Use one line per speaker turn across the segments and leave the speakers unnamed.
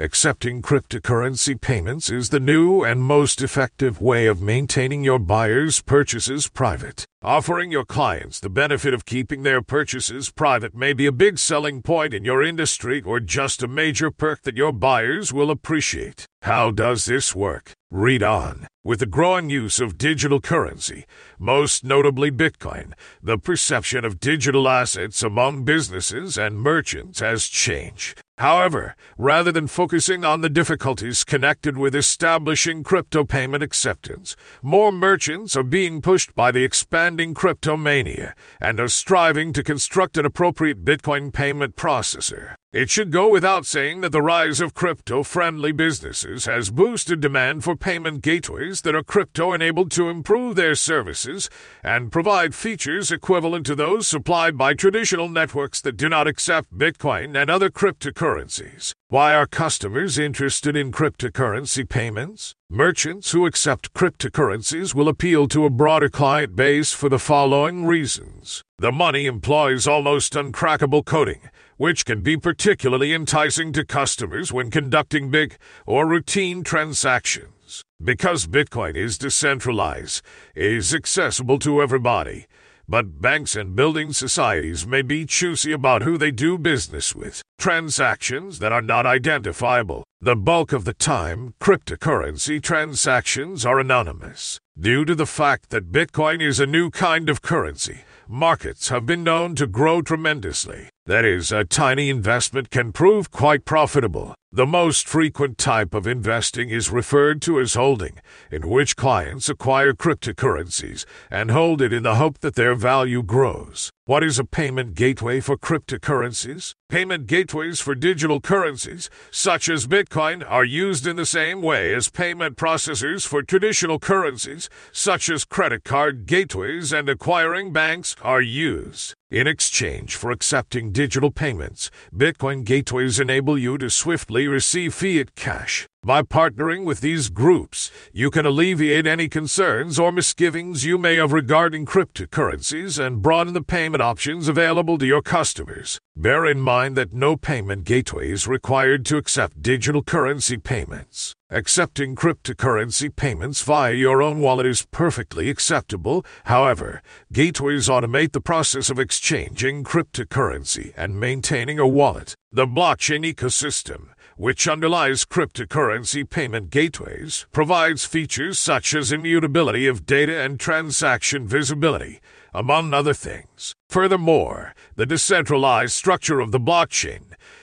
Accepting cryptocurrency payments is the new and most effective way of maintaining your buyers' purchases private. Offering your clients the benefit of keeping their purchases private may be a big selling point in your industry or just a major perk that your buyers will appreciate. How does this work? Read on. With the growing use of digital currency, most notably Bitcoin, the perception of digital assets among businesses and merchants has changed. However, rather than focusing on the difficulties connected with establishing crypto payment acceptance, more merchants are being pushed by the expanding cryptomania and are striving to construct an appropriate Bitcoin payment processor. It should go without saying that the rise of crypto friendly businesses has boosted demand for payment gateways that are crypto enabled to improve their services and provide features equivalent to those supplied by traditional networks that do not accept Bitcoin and other cryptocurrencies. Why are customers interested in cryptocurrency payments? Merchants who accept cryptocurrencies will appeal to a broader client base for the following reasons. The money employs almost uncrackable coding which can be particularly enticing to customers when conducting big or routine transactions. Because Bitcoin is decentralized, is accessible to everybody, but banks and building societies may be choosy about who they do business with. Transactions that are not identifiable. The bulk of the time, cryptocurrency transactions are anonymous. Due to the fact that Bitcoin is a new kind of currency, markets have been known to grow tremendously. That is, a tiny investment can prove quite profitable. The most frequent type of investing is referred to as holding, in which clients acquire cryptocurrencies and hold it in the hope that their value grows. What is a payment gateway for cryptocurrencies? Payment gateways for digital currencies, such as Bitcoin, are used in the same way as payment processors for traditional currencies, such as credit card gateways and acquiring banks, are used. In exchange for accepting digital payments, Bitcoin gateways enable you to swiftly receive fiat cash. By partnering with these groups, you can alleviate any concerns or misgivings you may have regarding cryptocurrencies and broaden the payment options available to your customers. Bear in mind that no payment gateway is required to accept digital currency payments. Accepting cryptocurrency payments via your own wallet is perfectly acceptable. However, gateways automate the process of exchanging cryptocurrency and maintaining a wallet. The blockchain ecosystem, which underlies cryptocurrency payment gateways, provides features such as immutability of data and transaction visibility, among other things. Furthermore, the decentralized structure of the blockchain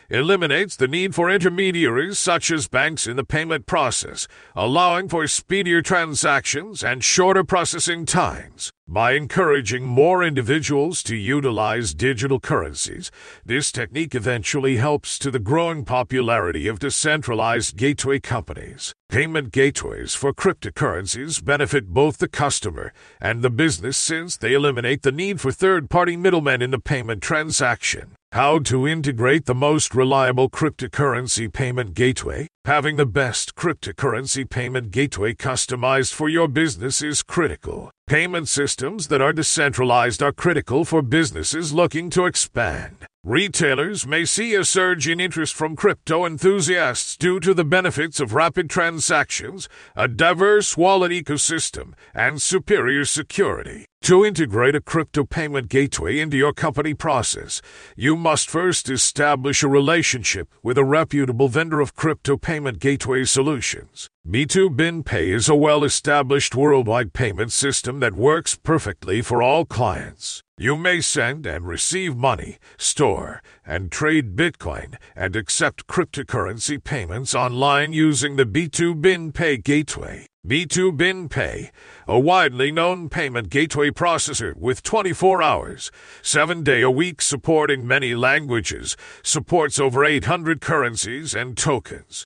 eliminates the need for intermediaries such as banks in the payment process, allowing for speedier transactions and shorter processing times. By encouraging more individuals to utilize digital currencies, this technique eventually helps to the growing popularity of decentralized gateway companies. Payment gateways for cryptocurrencies benefit both the customer and the business since they eliminate the need for third party middlemen in the payment transaction. How to integrate the most reliable cryptocurrency payment gateway? Having the best cryptocurrency payment gateway customized for your business is critical. Payment systems that are decentralized are critical for businesses looking to expand. Retailers may see a surge in interest from crypto enthusiasts due to the benefits of rapid transactions, a diverse wallet ecosystem, and superior security. To integrate a crypto payment gateway into your company process, you must first establish a relationship with a reputable vendor of crypto payment gateway solutions. B2BinPay is a well established worldwide payment system that works perfectly for all clients. You may send and receive money, store and trade Bitcoin, and accept cryptocurrency payments online using the B2BinPay gateway. B2BinPay, a widely known payment gateway processor with 24 hours, 7 day a week support in many languages, supports over 800 currencies and tokens.